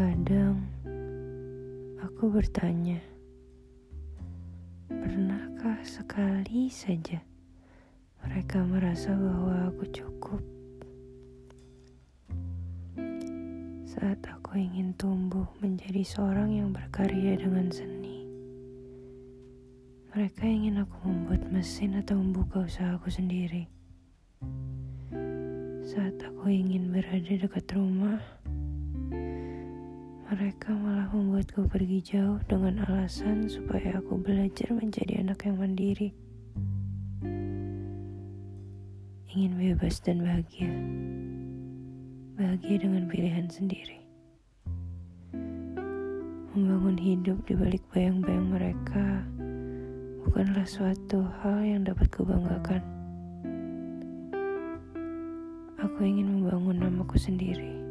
Kadang aku bertanya, pernahkah sekali saja mereka merasa bahwa aku cukup? Saat aku ingin tumbuh menjadi seorang yang berkarya dengan seni, mereka ingin aku membuat mesin atau membuka usahaku sendiri. Saat aku ingin berada dekat rumah, mereka malah membuatku pergi jauh dengan alasan supaya aku belajar menjadi anak yang mandiri. Ingin bebas dan bahagia. Bahagia dengan pilihan sendiri. Membangun hidup di balik bayang-bayang mereka bukanlah suatu hal yang dapat kubanggakan. Aku ingin membangun namaku sendiri